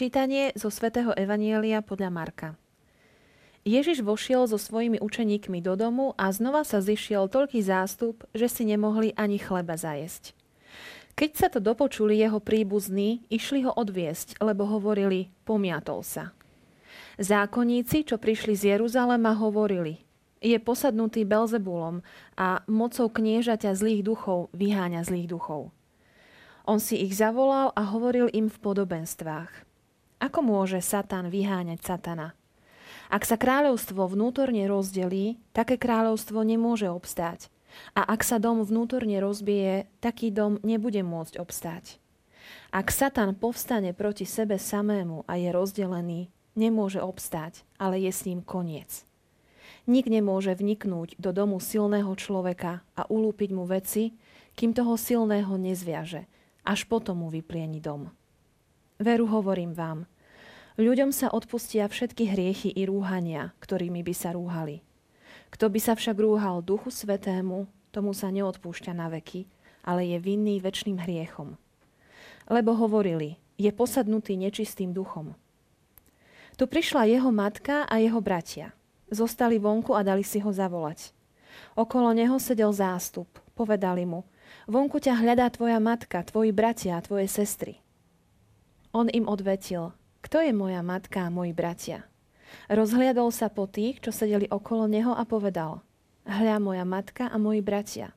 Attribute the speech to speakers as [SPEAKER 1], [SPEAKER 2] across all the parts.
[SPEAKER 1] Čítanie zo svätého Evanielia podľa Marka. Ježiš vošiel so svojimi učeníkmi do domu a znova sa zišiel toľký zástup, že si nemohli ani chleba zajesť. Keď sa to dopočuli jeho príbuzní, išli ho odviesť, lebo hovorili, pomiatol sa. Zákonníci, čo prišli z Jeruzalema, hovorili, je posadnutý Belzebulom a mocou kniežaťa zlých duchov vyháňa zlých duchov. On si ich zavolal a hovoril im v podobenstvách. Ako môže Satan vyháňať Satana? Ak sa kráľovstvo vnútorne rozdelí, také kráľovstvo nemôže obstáť. A ak sa dom vnútorne rozbije, taký dom nebude môcť obstáť. Ak Satan povstane proti sebe samému a je rozdelený, nemôže obstáť, ale je s ním koniec. Nik nemôže vniknúť do domu silného človeka a ulúpiť mu veci, kým toho silného nezviaže. Až potom mu vyplieni dom. Veru hovorím vám, ľuďom sa odpustia všetky hriechy i rúhania, ktorými by sa rúhali. Kto by sa však rúhal Duchu Svetému, tomu sa neodpúšťa na veky, ale je vinný väčšným hriechom. Lebo hovorili, je posadnutý nečistým duchom. Tu prišla jeho matka a jeho bratia. Zostali vonku a dali si ho zavolať. Okolo neho sedel zástup. Povedali mu, vonku ťa hľadá tvoja matka, tvoji bratia a tvoje sestry. On im odvetil, kto je moja matka a moji bratia? Rozhliadol sa po tých, čo sedeli okolo neho a povedal, hľa moja matka a moji bratia.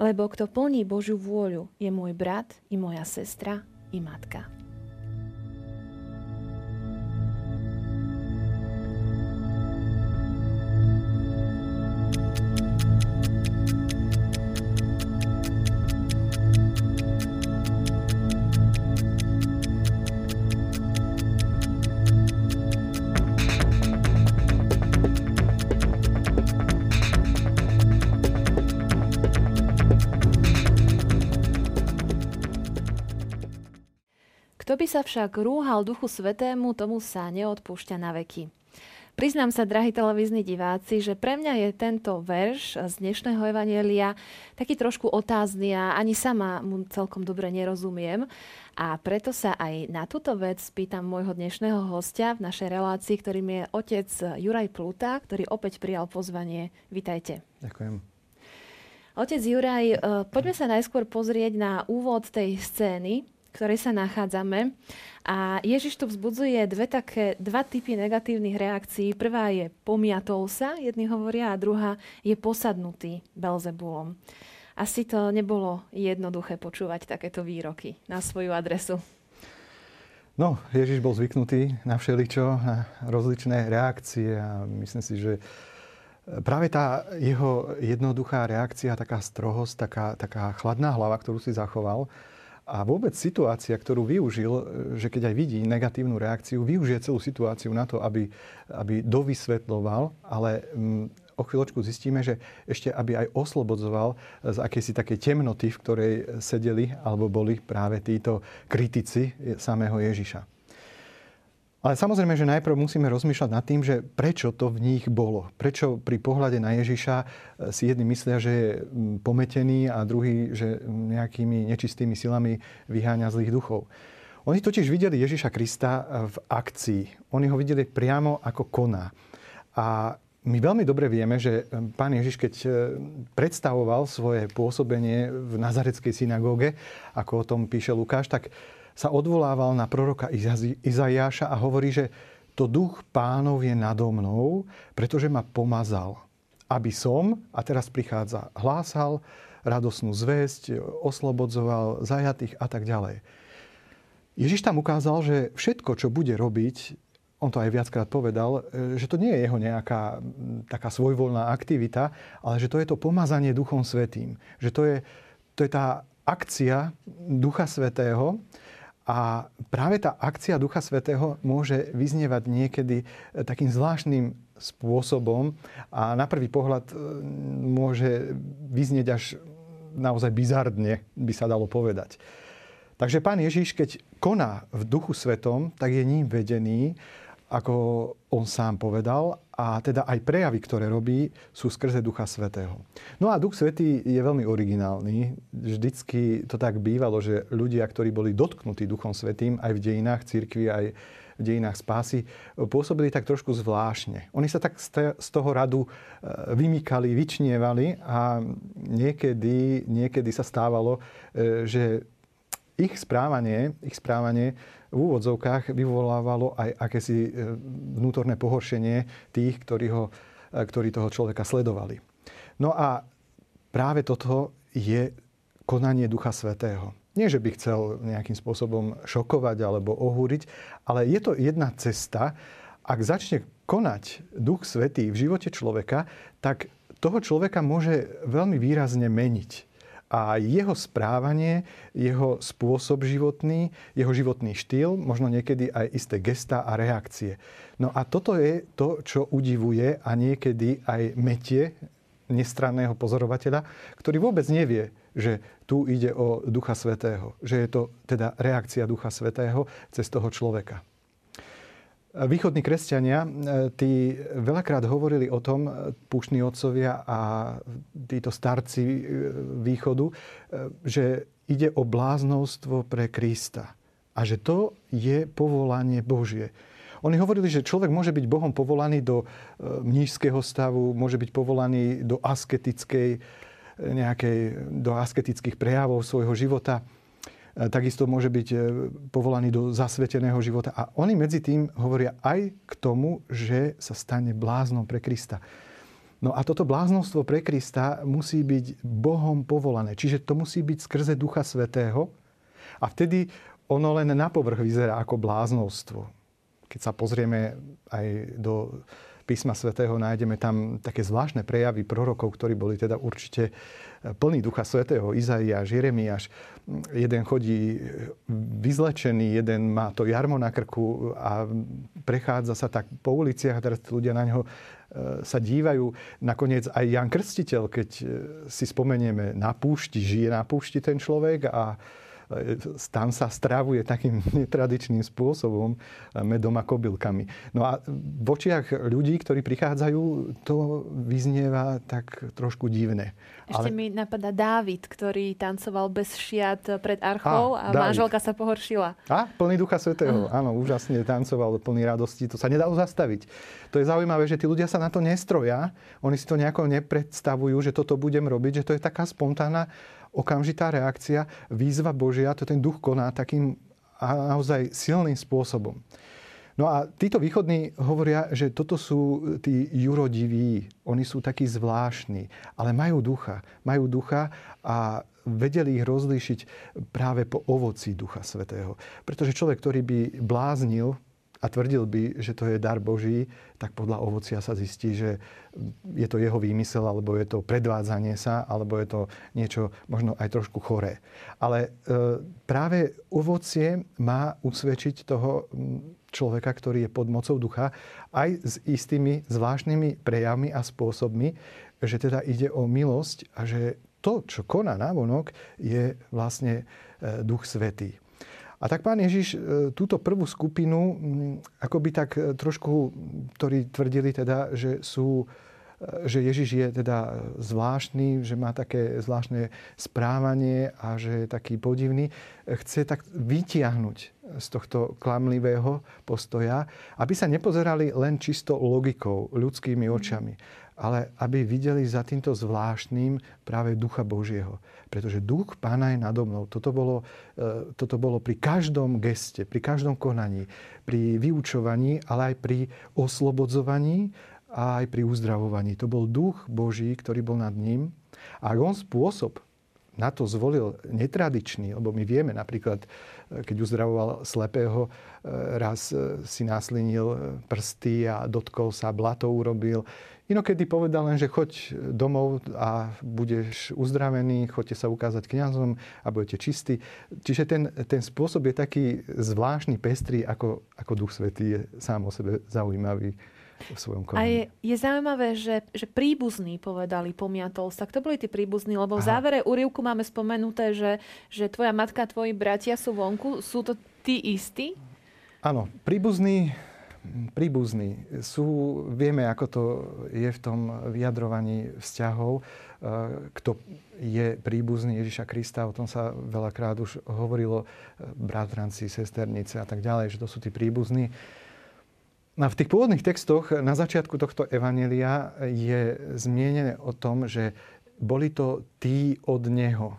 [SPEAKER 1] Lebo kto plní Božiu vôľu, je môj brat i moja sestra i matka. Sa však rúhal Duchu Svetému, tomu sa neodpúšťa na veky. Priznám sa, drahí televízni diváci, že pre mňa je tento verš z dnešného Evanielia taký trošku otázny a ani sama mu celkom dobre nerozumiem. A preto sa aj na túto vec pýtam môjho dnešného hostia v našej relácii, ktorým je otec Juraj Pluta, ktorý opäť prijal pozvanie. Vítajte.
[SPEAKER 2] Ďakujem.
[SPEAKER 1] Otec Juraj, eh, poďme sa najskôr pozrieť na úvod tej scény, ktorej sa nachádzame. A Ježiš tu vzbudzuje dve také, dva typy negatívnych reakcií. Prvá je pomiatol sa, jedni hovoria, a druhá je posadnutý Belzebulom. Asi to nebolo jednoduché počúvať takéto výroky na svoju adresu.
[SPEAKER 2] No, Ježiš bol zvyknutý na všeličo, na rozličné reakcie a myslím si, že práve tá jeho jednoduchá reakcia, taká strohosť, taká, taká chladná hlava, ktorú si zachoval, a vôbec situácia, ktorú využil, že keď aj vidí negatívnu reakciu, využije celú situáciu na to, aby, aby dovysvetloval, ale mm, o chvíľočku zistíme, že ešte aby aj oslobodzoval z akejsi takej temnoty, v ktorej sedeli alebo boli práve títo kritici samého Ježiša. Ale samozrejme, že najprv musíme rozmýšľať nad tým, že prečo to v nich bolo. Prečo pri pohľade na Ježiša e, si jedni myslia, že je pometený a druhý, že nejakými nečistými silami vyháňa zlých duchov. Oni totiž videli Ježiša Krista e, v akcii. Oni ho videli priamo ako koná. A my veľmi dobre vieme, že e, pán Ježiš, keď predstavoval svoje pôsobenie v Nazareckej synagóge, ako o tom píše Lukáš, tak sa odvolával na proroka Izajáša a hovorí, že to duch pánov je nado mnou, pretože ma pomazal, aby som, a teraz prichádza, hlásal radosnú zväzť, oslobodzoval zajatých a tak ďalej. Ježiš tam ukázal, že všetko, čo bude robiť, on to aj viackrát povedal, že to nie je jeho nejaká taká svojvoľná aktivita, ale že to je to pomazanie Duchom Svetým. Že to je, to je tá akcia Ducha Svetého, a práve tá akcia Ducha Svetého môže vyznievať niekedy e, takým zvláštnym spôsobom a na prvý pohľad e, môže vyznieť až naozaj bizardne, by sa dalo povedať. Takže pán Ježiš, keď koná v Duchu Svetom, tak je ním vedený ako on sám povedal, a teda aj prejavy, ktoré robí, sú skrze Ducha Svetého. No a Duch Svetý je veľmi originálny. Vždycky to tak bývalo, že ľudia, ktorí boli dotknutí Duchom Svetým aj v dejinách cirkvi, aj v dejinách spásy, pôsobili tak trošku zvláštne. Oni sa tak z toho radu e, vymýkali, vyčnievali a niekedy, niekedy sa stávalo, e, že ich správanie, ich správanie v úvodzovkách vyvolávalo aj akési e, vnútorné pohoršenie tých, ktorí, ho, e, ktorí toho človeka sledovali. No a práve toto je konanie Ducha Svetého. Nie, že by chcel nejakým spôsobom šokovať alebo ohúriť, ale je to jedna cesta. Ak začne konať Duch Svetý v živote človeka, tak toho človeka môže veľmi výrazne meniť a jeho správanie, jeho spôsob životný, jeho životný štýl, možno niekedy aj isté gesta a reakcie. No a toto je to, čo udivuje a niekedy aj metie nestranného pozorovateľa, ktorý vôbec nevie, že tu ide o Ducha Svetého. Že je to teda reakcia Ducha Svetého cez toho človeka. Východní kresťania, e, tí veľakrát hovorili o tom, e, púšni otcovia a títo starci e, východu, že ide o bláznostvo pre Krista. A že to je povolanie Božie. Oni hovorili, že človek môže byť Bohom povolaný do mnížského stavu, môže byť povolaný do asketickej, nejakej, do asketických prejavov svojho života takisto môže byť e, povolaný do zasveteného života. A oni medzi tým hovoria aj k tomu, že sa stane bláznom pre Krista. No a toto bláznostvo pre Krista musí byť Bohom povolané. Čiže to musí byť skrze Ducha Svetého. A vtedy ono len na povrch vyzerá ako bláznostvo. Keď sa pozrieme aj do písma svätého nájdeme tam také zvláštne prejavy prorokov, ktorí boli teda určite plný Ducha Svetého. Izaiáš, Jeremiáš. Jeden chodí vyzlečený, jeden má to jarmo na krku a prechádza sa tak po uliciach a teraz ľudia na ňo e, sa dívajú. Nakoniec aj Jan Krstiteľ, keď e, si spomenieme na púšti, žije na púšti ten človek a tam sa stravuje takým netradičným spôsobom eh, medom a kobylkami. No a v očiach ľudí, ktorí prichádzajú, to vyznieva tak trošku divné.
[SPEAKER 1] Ešte Ale... mi napadá Dávid, ktorý tancoval bez šiat pred archou a, a manželka sa pohoršila.
[SPEAKER 2] A, plný Ducha Svetého. Áno, úžasne tancoval, plný radosti. To sa nedalo zastaviť. To je zaujímavé, že tí ľudia sa na to nestroja. Oni si to nejako nepredstavujú, že toto budem robiť, že to je taká spontánna okamžitá reakcia, výzva Božia, to ten duch koná takým naozaj silným spôsobom. No a títo východní hovoria, že toto sú tí jurodiví, oni sú takí zvláštni, ale majú ducha. Majú ducha a vedeli ich rozlíšiť práve po ovoci Ducha Svetého. Pretože človek, ktorý by bláznil, a tvrdil by, že to je dar Boží, tak podľa ovocia sa zistí, že je to jeho výmysel, alebo je to predvádzanie sa, alebo je to niečo možno aj trošku choré. Ale e, práve ovocie má usvedčiť toho človeka, ktorý je pod mocou ducha, aj s istými zvláštnymi prejavmi a spôsobmi, že teda ide o milosť a že to, čo koná návonok, je vlastne e, Duch Svetý. A tak pán Ježiš e, túto prvú skupinu, akoby tak e, trošku, ktorí tvrdili teda, že sú e, že Ježiš je teda zvláštny, že má také zvláštne správanie a že je taký podivný, chce tak vytiahnuť z tohto klamlivého postoja, aby sa nepozerali len čisto logikou, ľudskými očami, ale aby videli za týmto zvláštnym práve Ducha Božieho. Pretože Duch Pána je nado mnou. Toto bolo, e, toto bolo pri každom geste, pri každom konaní, pri vyučovaní, ale aj pri oslobodzovaní a aj pri uzdravovaní. To bol Duch Boží, ktorý bol nad ním. A ak on spôsob na to zvolil netradičný, lebo my vieme napríklad, e, keď uzdravoval slepého, e, raz si náslinil prsty a dotkol sa, blato urobil. Inokedy povedal len, že choď domov a budeš uzdravený, choďte sa ukázať kňazom a budete čistí. Čiže ten, ten spôsob je taký zvláštny, pestrý, ako, ako Duch Svetý je sám o sebe zaujímavý v svojom konaní.
[SPEAKER 1] A je, je zaujímavé, že, že príbuzní povedali, pomiatol sa. Kto boli tí príbuzní? Lebo v závere úrivku máme spomenuté, že, že tvoja matka a tvoji bratia sú vonku. Sú to tí istí?
[SPEAKER 2] Áno, príbuzní príbuzní. Sú, vieme, ako to je v tom vyjadrovaní vzťahov. E, kto je príbuzný Ježiša Krista, o tom sa veľakrát už hovorilo, e, bratranci, sesternice a tak ďalej, že to sú tí príbuzní. No a v tých pôvodných textoch na začiatku tohto evanelia je zmienené o tom, že boli to tí od Neho. E,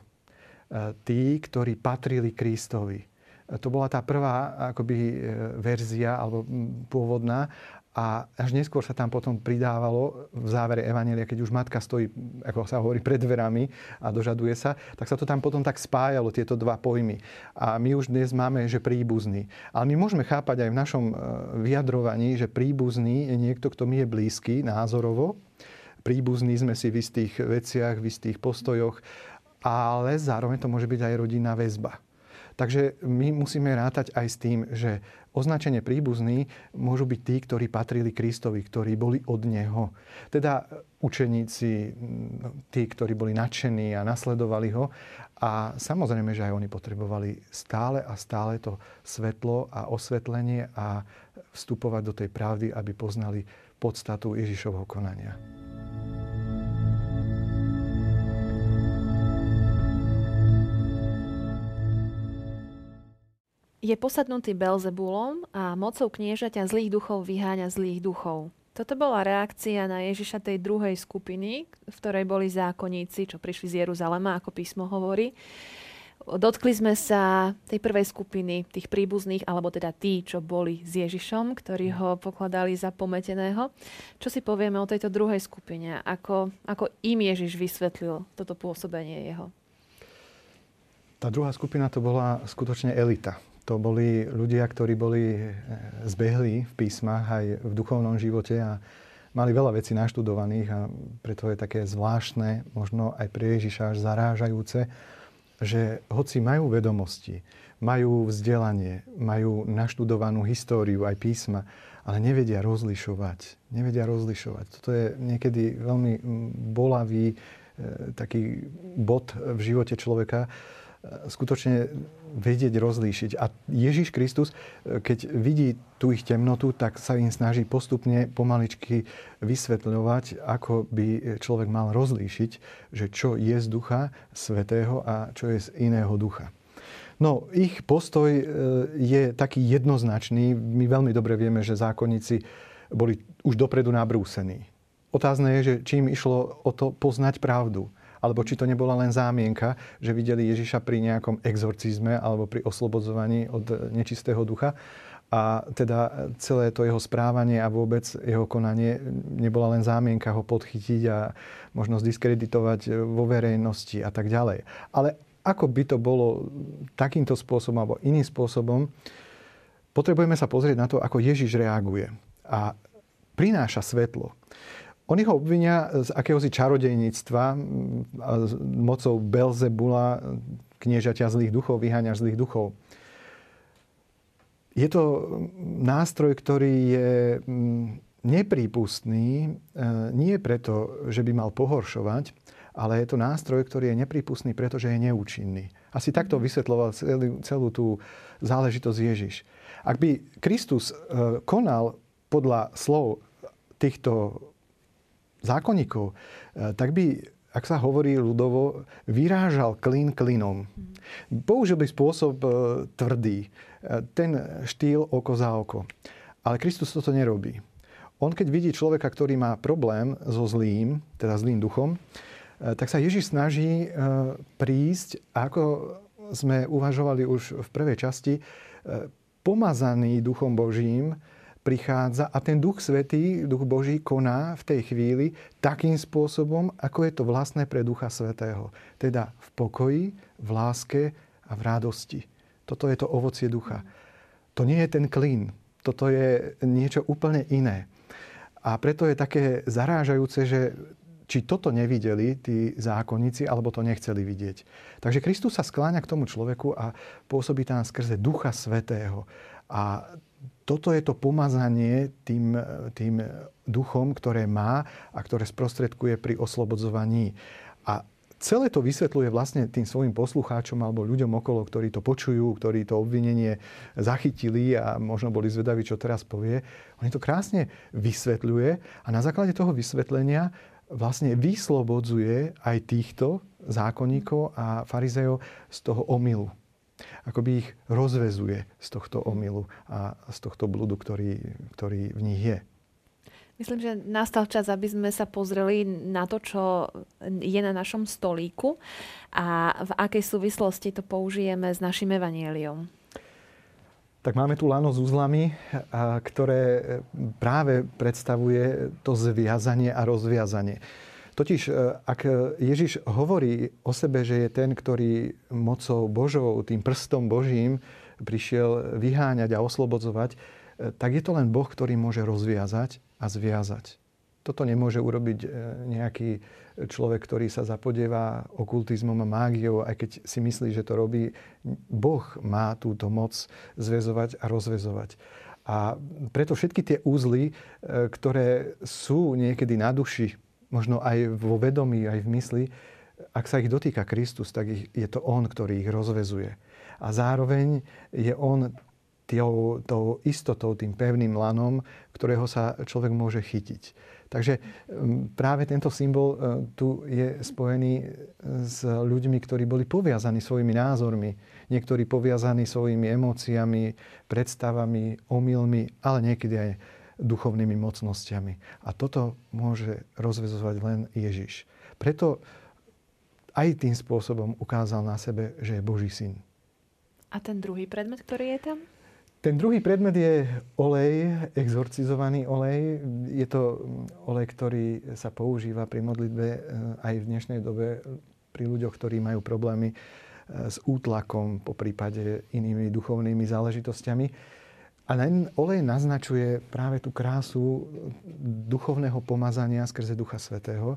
[SPEAKER 2] tí, ktorí patrili Kristovi. To bola tá prvá akoby e, verzia alebo pôvodná a až neskôr sa tam potom pridávalo v závere Evanelia, keď už matka stojí, ako sa hovorí, pred dverami a dožaduje sa, tak sa to tam potom tak spájalo, tieto dva pojmy. A my už dnes máme, že príbuzný. Ale my môžeme chápať aj v našom e, vyjadrovaní, že príbuzný je niekto, kto mi je blízky názorovo. Príbuzný sme si v istých veciach, v istých postojoch, ale zároveň to môže byť aj rodinná väzba. Takže my musíme rátať aj s tým, že označenie príbuzný môžu byť tí, ktorí patrili Kristovi, ktorí boli od Neho. Teda učeníci, tí, ktorí boli nadšení a nasledovali ho. A samozrejme, že aj oni potrebovali stále a stále to svetlo a osvetlenie a vstupovať do tej pravdy, aby poznali podstatu Ježišovho konania.
[SPEAKER 1] Je posadnutý Belzebulom a mocou kniežaťa zlých duchov vyháňa zlých duchov. Toto bola reakcia na Ježiša tej druhej skupiny, v ktorej boli zákonníci, čo prišli z Jeruzalema, ako písmo hovorí. Dotkli sme sa tej prvej skupiny, tých príbuzných, alebo teda tí, čo boli s Ježišom, ktorí ho pokladali za pometeného. Čo si povieme o tejto druhej skupine? Ako, ako im Ježiš vysvetlil toto pôsobenie jeho?
[SPEAKER 2] Tá druhá skupina to bola skutočne elita to boli ľudia, ktorí boli e, zbehli v písmach aj v duchovnom živote a mali veľa vecí naštudovaných a preto je také zvláštne, možno aj pre Ježiša až zarážajúce, že hoci majú vedomosti, majú vzdelanie, majú naštudovanú históriu aj písma, ale nevedia rozlišovať. Nevedia rozlišovať. Toto je niekedy veľmi bolavý e, taký bod v živote človeka, skutočne vedieť rozlíšiť. A Ježiš Kristus, keď vidí tú ich temnotu, tak sa im snaží postupne, pomaličky vysvetľovať, ako by človek mal rozlíšiť, že čo je z ducha svetého a čo je z iného ducha. No, ich postoj e, je taký jednoznačný. My veľmi dobre vieme, že zákonníci boli už dopredu nabrúsení. Otázne je, že čím išlo o to poznať pravdu alebo či to nebola len zámienka, že videli Ježiša pri nejakom exorcizme alebo pri oslobodzovaní od nečistého ducha. A teda celé to jeho správanie a vôbec jeho konanie nebola len zámienka ho podchytiť a možno zdiskreditovať vo verejnosti a tak ďalej. Ale ako by to bolo takýmto spôsobom alebo iným spôsobom, potrebujeme sa pozrieť na to, ako Ježiš reaguje. A prináša svetlo. Oni ho obvinia z akéhosi čarodejníctva mocou Belzebula, kniežaťa zlých duchov, vyháňa zlých duchov. Je to nástroj, ktorý je neprípustný, e, nie preto, že by mal pohoršovať, ale je to nástroj, ktorý je neprípustný, pretože je neúčinný. Asi takto vysvetloval celú, celú tú záležitosť Ježiš. Ak by Kristus e, konal podľa slov týchto zákonníkov, eh, tak by, ak sa hovorí ľudovo, vyrážal klin klinom. Použil by spôsob eh, tvrdý, eh, ten štýl oko za oko. Ale Kristus toto nerobí. On keď vidí človeka, ktorý má problém so zlým, teda zlým duchom, tak sa Ježiš snaží prísť, ako sme uvažovali už v prvej časti, pomazaný duchom Božím, prichádza a ten Duch Svetý, Duch Boží koná v tej chvíli takým spôsobom, ako je to vlastné pre Ducha Svetého. Teda v pokoji, v láske a v radosti. Toto je to ovocie ducha. To nie je ten klín. Toto je niečo úplne iné. A preto je také zarážajúce, že či toto nevideli tí zákonníci, alebo to nechceli vidieť. Takže Kristus sa skláňa k tomu človeku a pôsobí tam skrze Ducha Svetého. A toto je to pomazanie tým, tým duchom, ktoré má a ktoré sprostredkuje pri oslobodzovaní. A celé to vysvetľuje vlastne tým svojim poslucháčom alebo ľuďom okolo, ktorí to počujú, ktorí to obvinenie zachytili a možno boli zvedaví, čo teraz povie. On to krásne vysvetľuje a na základe toho vysvetlenia vlastne vyslobodzuje aj týchto zákonníkov a farizejov z toho omylu. Akoby ich rozvezuje z tohto omylu a z tohto blúdu, ktorý, ktorý v nich je.
[SPEAKER 1] Myslím, že nastal čas, aby sme sa pozreli na to, čo je na našom stolíku a v akej súvislosti to použijeme s našim evanieliom.
[SPEAKER 2] Tak máme tu lano s úzlami, ktoré práve predstavuje to zviazanie a rozviazanie. Totiž, e, ak Ježiš hovorí o sebe, že je ten, ktorý mocou Božou, tým prstom Božím prišiel vyháňať a oslobodzovať, e, tak je to len Boh, ktorý môže rozviazať a zviazať. Toto nemôže urobiť e, nejaký človek, ktorý sa zapodieva okultizmom a mágiou, aj keď si myslí, že to robí. Boh má túto moc zväzovať a rozvezovať. A preto všetky tie úzly, ktoré sú niekedy na duši, možno aj vo vedomí, aj v mysli, ak sa ich dotýka Kristus, tak je to On, ktorý ich rozvezuje. A zároveň je On tou, tou istotou, tým pevným lanom, ktorého sa človek môže chytiť. Takže práve tento symbol e, tu je spojený s ľuďmi, ktorí boli poviazaní svojimi názormi, niektorí poviazaní svojimi emóciami, predstavami, omylmi, ale niekedy aj duchovnými mocnosťami. A toto môže rozvezovať len Ježiš. Preto aj tým spôsobom ukázal na sebe, že je Boží syn.
[SPEAKER 1] A ten druhý predmet, ktorý je tam?
[SPEAKER 2] Ten druhý predmet je olej, exorcizovaný olej. Je to olej, ktorý sa používa pri modlitbe eh, aj v dnešnej dobe pri ľuďoch, ktorí majú problémy eh, s útlakom, po prípade inými duchovnými záležitosťami. A ten olej naznačuje práve tú krásu duchovného pomazania skrze Ducha Svetého.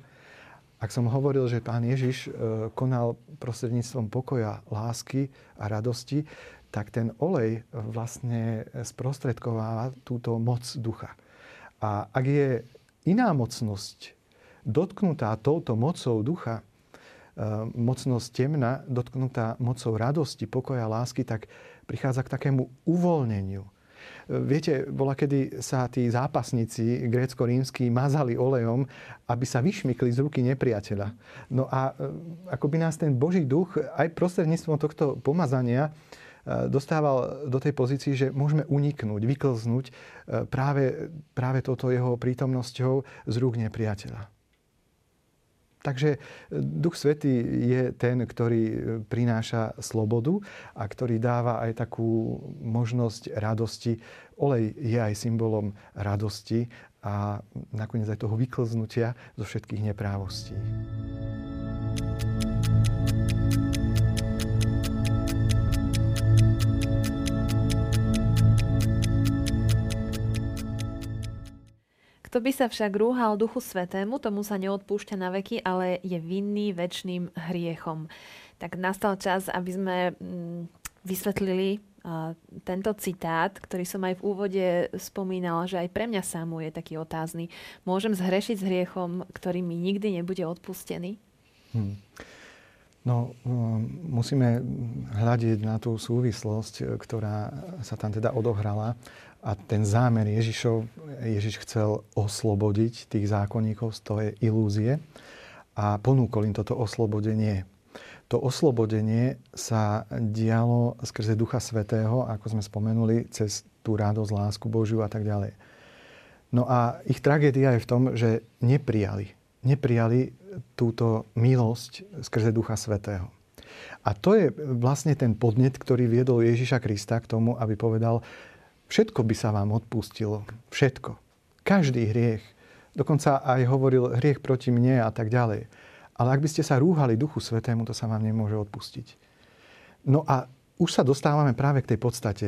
[SPEAKER 2] Ak som hovoril, že pán Ježiš eh, konal prostredníctvom pokoja, lásky a radosti, tak ten olej vlastne sprostredkováva túto moc ducha. A ak je iná mocnosť dotknutá touto mocou ducha, e, mocnosť temna, dotknutá mocou radosti, pokoja, lásky, tak prichádza k takému uvoľneniu. E, viete, bola, kedy sa tí zápasníci grécko-rímsky mazali olejom, aby sa vyšmykli z ruky nepriateľa. No a e, ako by nás ten Boží duch aj prostredníctvom tohto pomazania Eh, dostával do tej pozícii, že môžeme uniknúť, vyklznúť eh, práve, práve touto jeho prítomnosťou z rúk nepriateľa. Takže eh, Duch Svetý je ten, ktorý prináša slobodu a ktorý dáva aj takú možnosť radosti. Olej je aj symbolom radosti a nakoniec aj toho vyklznutia zo všetkých neprávostí.
[SPEAKER 1] Kto by sa však rúhal Duchu Svetému, tomu sa neodpúšťa na veky, ale je vinný väčšným hriechom. Tak nastal čas, aby sme mm, vysvetlili tento citát, ktorý som aj v úvode spomínala, že aj pre mňa samú je taký otázny. Môžem zhrešiť s hriechom, ktorý mi nikdy nebude odpustený? Hmm.
[SPEAKER 2] No, um, musíme hľadiť na tú súvislosť, ktorá sa tam teda odohrala. A ten zámer Ježišov, Ježiš chcel oslobodiť tých zákonníkov z toho ilúzie a ponúkol im toto oslobodenie. To oslobodenie sa dialo skrze Ducha Svetého, ako sme spomenuli, cez tú radosť, lásku Božiu a tak ďalej. No a ich tragédia je v tom, že neprijali. Neprijali túto milosť skrze Ducha Svetého. A to je vlastne ten podnet, ktorý viedol Ježiša Krista k tomu, aby povedal, Všetko by sa vám odpustilo. Všetko. Každý hriech. Dokonca aj hovoril hriech proti mne a tak ďalej. Ale ak by ste sa rúhali Duchu Svetému, to sa vám nemôže odpustiť. No a už sa dostávame práve k tej podstate.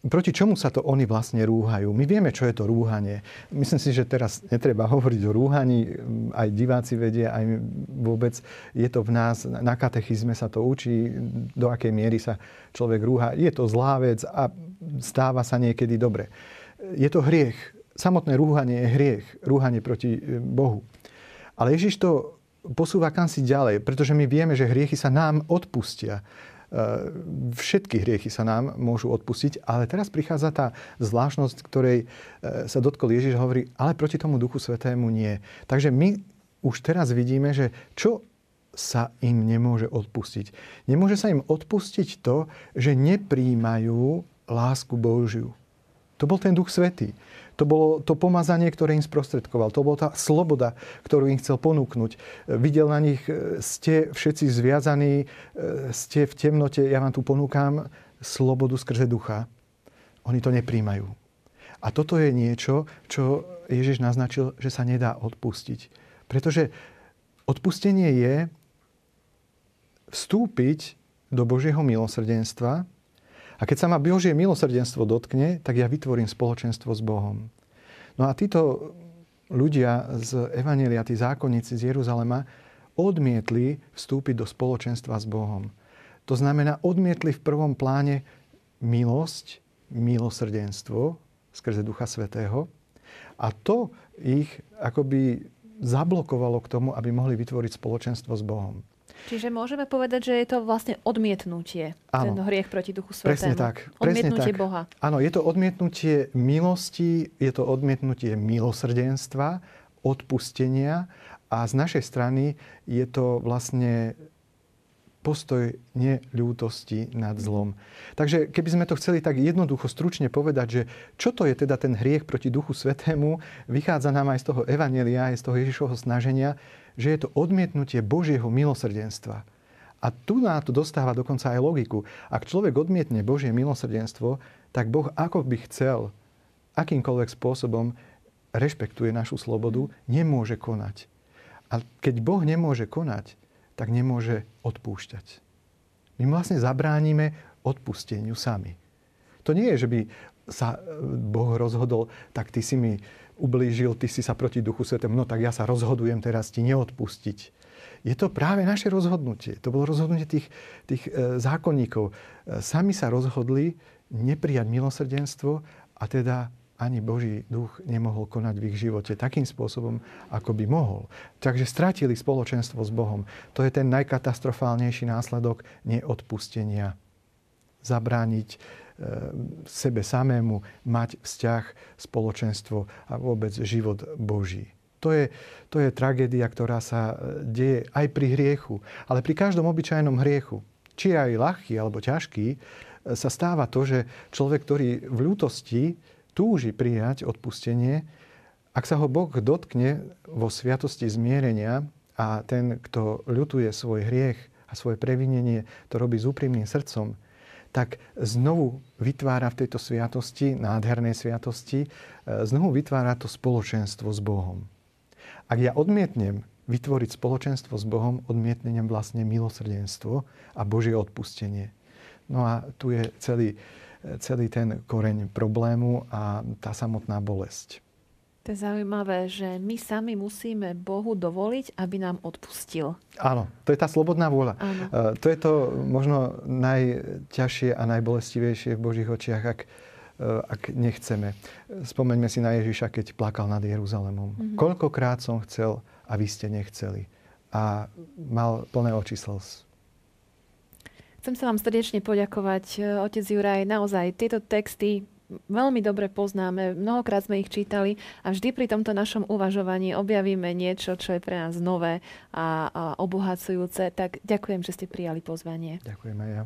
[SPEAKER 2] Proti čomu sa to oni vlastne rúhajú? My vieme, čo je to rúhanie. Myslím si, že teraz netreba hovoriť o rúhaní. Aj diváci vedia, aj vôbec je to v nás. Na katechizme sa to učí, do akej miery sa človek rúha. Je to zlá vec a stáva sa niekedy dobre. Je to hriech. Samotné rúhanie je hriech. Rúhanie proti e, Bohu. Ale Ježiš to posúva kam si ďalej, pretože my vieme, že hriechy sa nám odpustia. E, všetky hriechy sa nám môžu odpustiť, ale teraz prichádza tá zvláštnosť, ktorej e, sa dotkol Ježiš, hovorí, ale proti tomu Duchu Svetému nie. Takže my už teraz vidíme, že čo sa im nemôže odpustiť. Nemôže sa im odpustiť to, že nepríjmajú lásku Božiu. To bol ten Duch Svetý. To bolo to pomazanie, ktoré im sprostredkoval. To bola tá sloboda, ktorú im chcel ponúknuť. Videl na nich, e, ste všetci zviazaní, e, ste v temnote, ja vám tu ponúkam slobodu skrze ducha. Oni to nepríjmajú. A toto je niečo, čo Ježiš naznačil, že sa nedá odpustiť. Pretože odpustenie je vstúpiť do Božieho milosrdenstva, a keď sa ma Božie milosrdenstvo dotkne, tak ja vytvorím spoločenstvo s Bohom. No a títo ľudia z Evanielia, tí zákonníci z Jeruzalema, odmietli vstúpiť do spoločenstva s Bohom. To znamená, odmietli v prvom pláne milosť, milosrdenstvo skrze Ducha Svetého a to ich akoby zablokovalo k tomu, aby mohli vytvoriť spoločenstvo s Bohom.
[SPEAKER 1] Čiže môžeme povedať, že je to vlastne odmietnutie, Áno. ten hriech proti Duchu Svetému.
[SPEAKER 2] Presne tak. Presne
[SPEAKER 1] odmietnutie
[SPEAKER 2] tak.
[SPEAKER 1] Boha.
[SPEAKER 2] Áno, je to odmietnutie milosti, je to odmietnutie milosrdenstva, odpustenia a z našej strany je to vlastne postoj neľútosti nad zlom. Takže keby sme to chceli tak jednoducho, stručne povedať, že čo to je teda ten hriech proti Duchu Svetému, vychádza nám aj z toho Evanelia, aj z toho Ježišovho snaženia, že je to odmietnutie Božieho milosrdenstva. A tu na to dostáva dokonca aj logiku. Ak človek odmietne Božie milosrdenstvo, tak Boh ako by chcel akýmkoľvek spôsobom rešpektuje našu slobodu, nemôže konať. A keď Boh nemôže konať, tak nemôže odpúšťať. My vlastne zabránime odpusteniu sami. To nie je, že by sa Boh rozhodol, tak ty si mi ublížil, ty si sa proti Duchu Svetému, no tak ja sa rozhodujem teraz ti neodpustiť. Je to práve naše rozhodnutie. To bolo rozhodnutie tých, tých e, zákonníkov. E, sami sa rozhodli neprijať milosrdenstvo a teda ani Boží duch nemohol konať v ich živote takým spôsobom, ako by mohol. Takže stratili spoločenstvo s Bohom. To je ten najkatastrofálnejší následok neodpustenia. Zabrániť sebe samému mať vzťah, spoločenstvo a vôbec život Boží. To je, to je tragédia, ktorá sa e, deje aj pri hriechu, ale pri každom obyčajnom hriechu, či aj ľahký alebo ťažký, e, sa stáva to, že človek, ktorý v ľútosti túži prijať odpustenie, ak sa ho Boh dotkne vo sviatosti zmierenia a ten, kto ľutuje svoj hriech a svoje previnenie, to robí s úprimným srdcom, tak znovu vytvára v tejto sviatosti, nádhernej sviatosti, e, znovu vytvára to spoločenstvo s Bohom. Ak ja odmietnem vytvoriť spoločenstvo s Bohom, odmietnem vlastne milosrdenstvo a Božie odpustenie. No a tu je celý, e, celý ten koreň problému a tá samotná bolesť.
[SPEAKER 1] To je zaujímavé, že my sami musíme Bohu dovoliť, aby nám odpustil.
[SPEAKER 2] Áno, to je tá slobodná vôľa.
[SPEAKER 1] Áno.
[SPEAKER 2] E, to je to možno najťažšie a najbolestivejšie v Božích očiach, ak, e, ak nechceme. Spomeňme si na Ježiša, keď plakal nad Jeruzalemom. Mm-hmm. Koľkokrát som chcel a vy ste nechceli. A mal plné oči slz.
[SPEAKER 1] Chcem sa vám srdečne poďakovať, e, otec Juraj. Naozaj tieto texty veľmi dobre poznáme, mnohokrát sme ich čítali a vždy pri tomto našom uvažovaní objavíme niečo, čo je pre nás nové a, a obohacujúce. Tak ďakujem, že ste prijali pozvanie.
[SPEAKER 2] Ďakujem aj ja.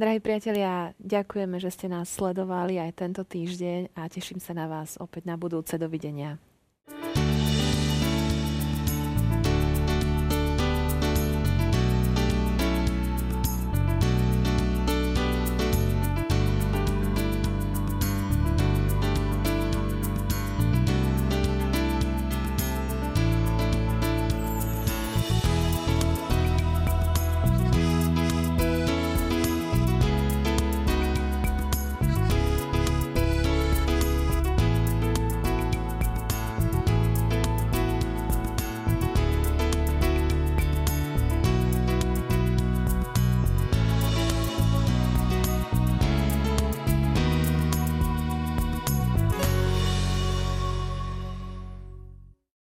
[SPEAKER 1] Drahí priatelia, ďakujeme, že ste nás sledovali aj tento týždeň a teším sa na vás opäť na budúce. Dovidenia.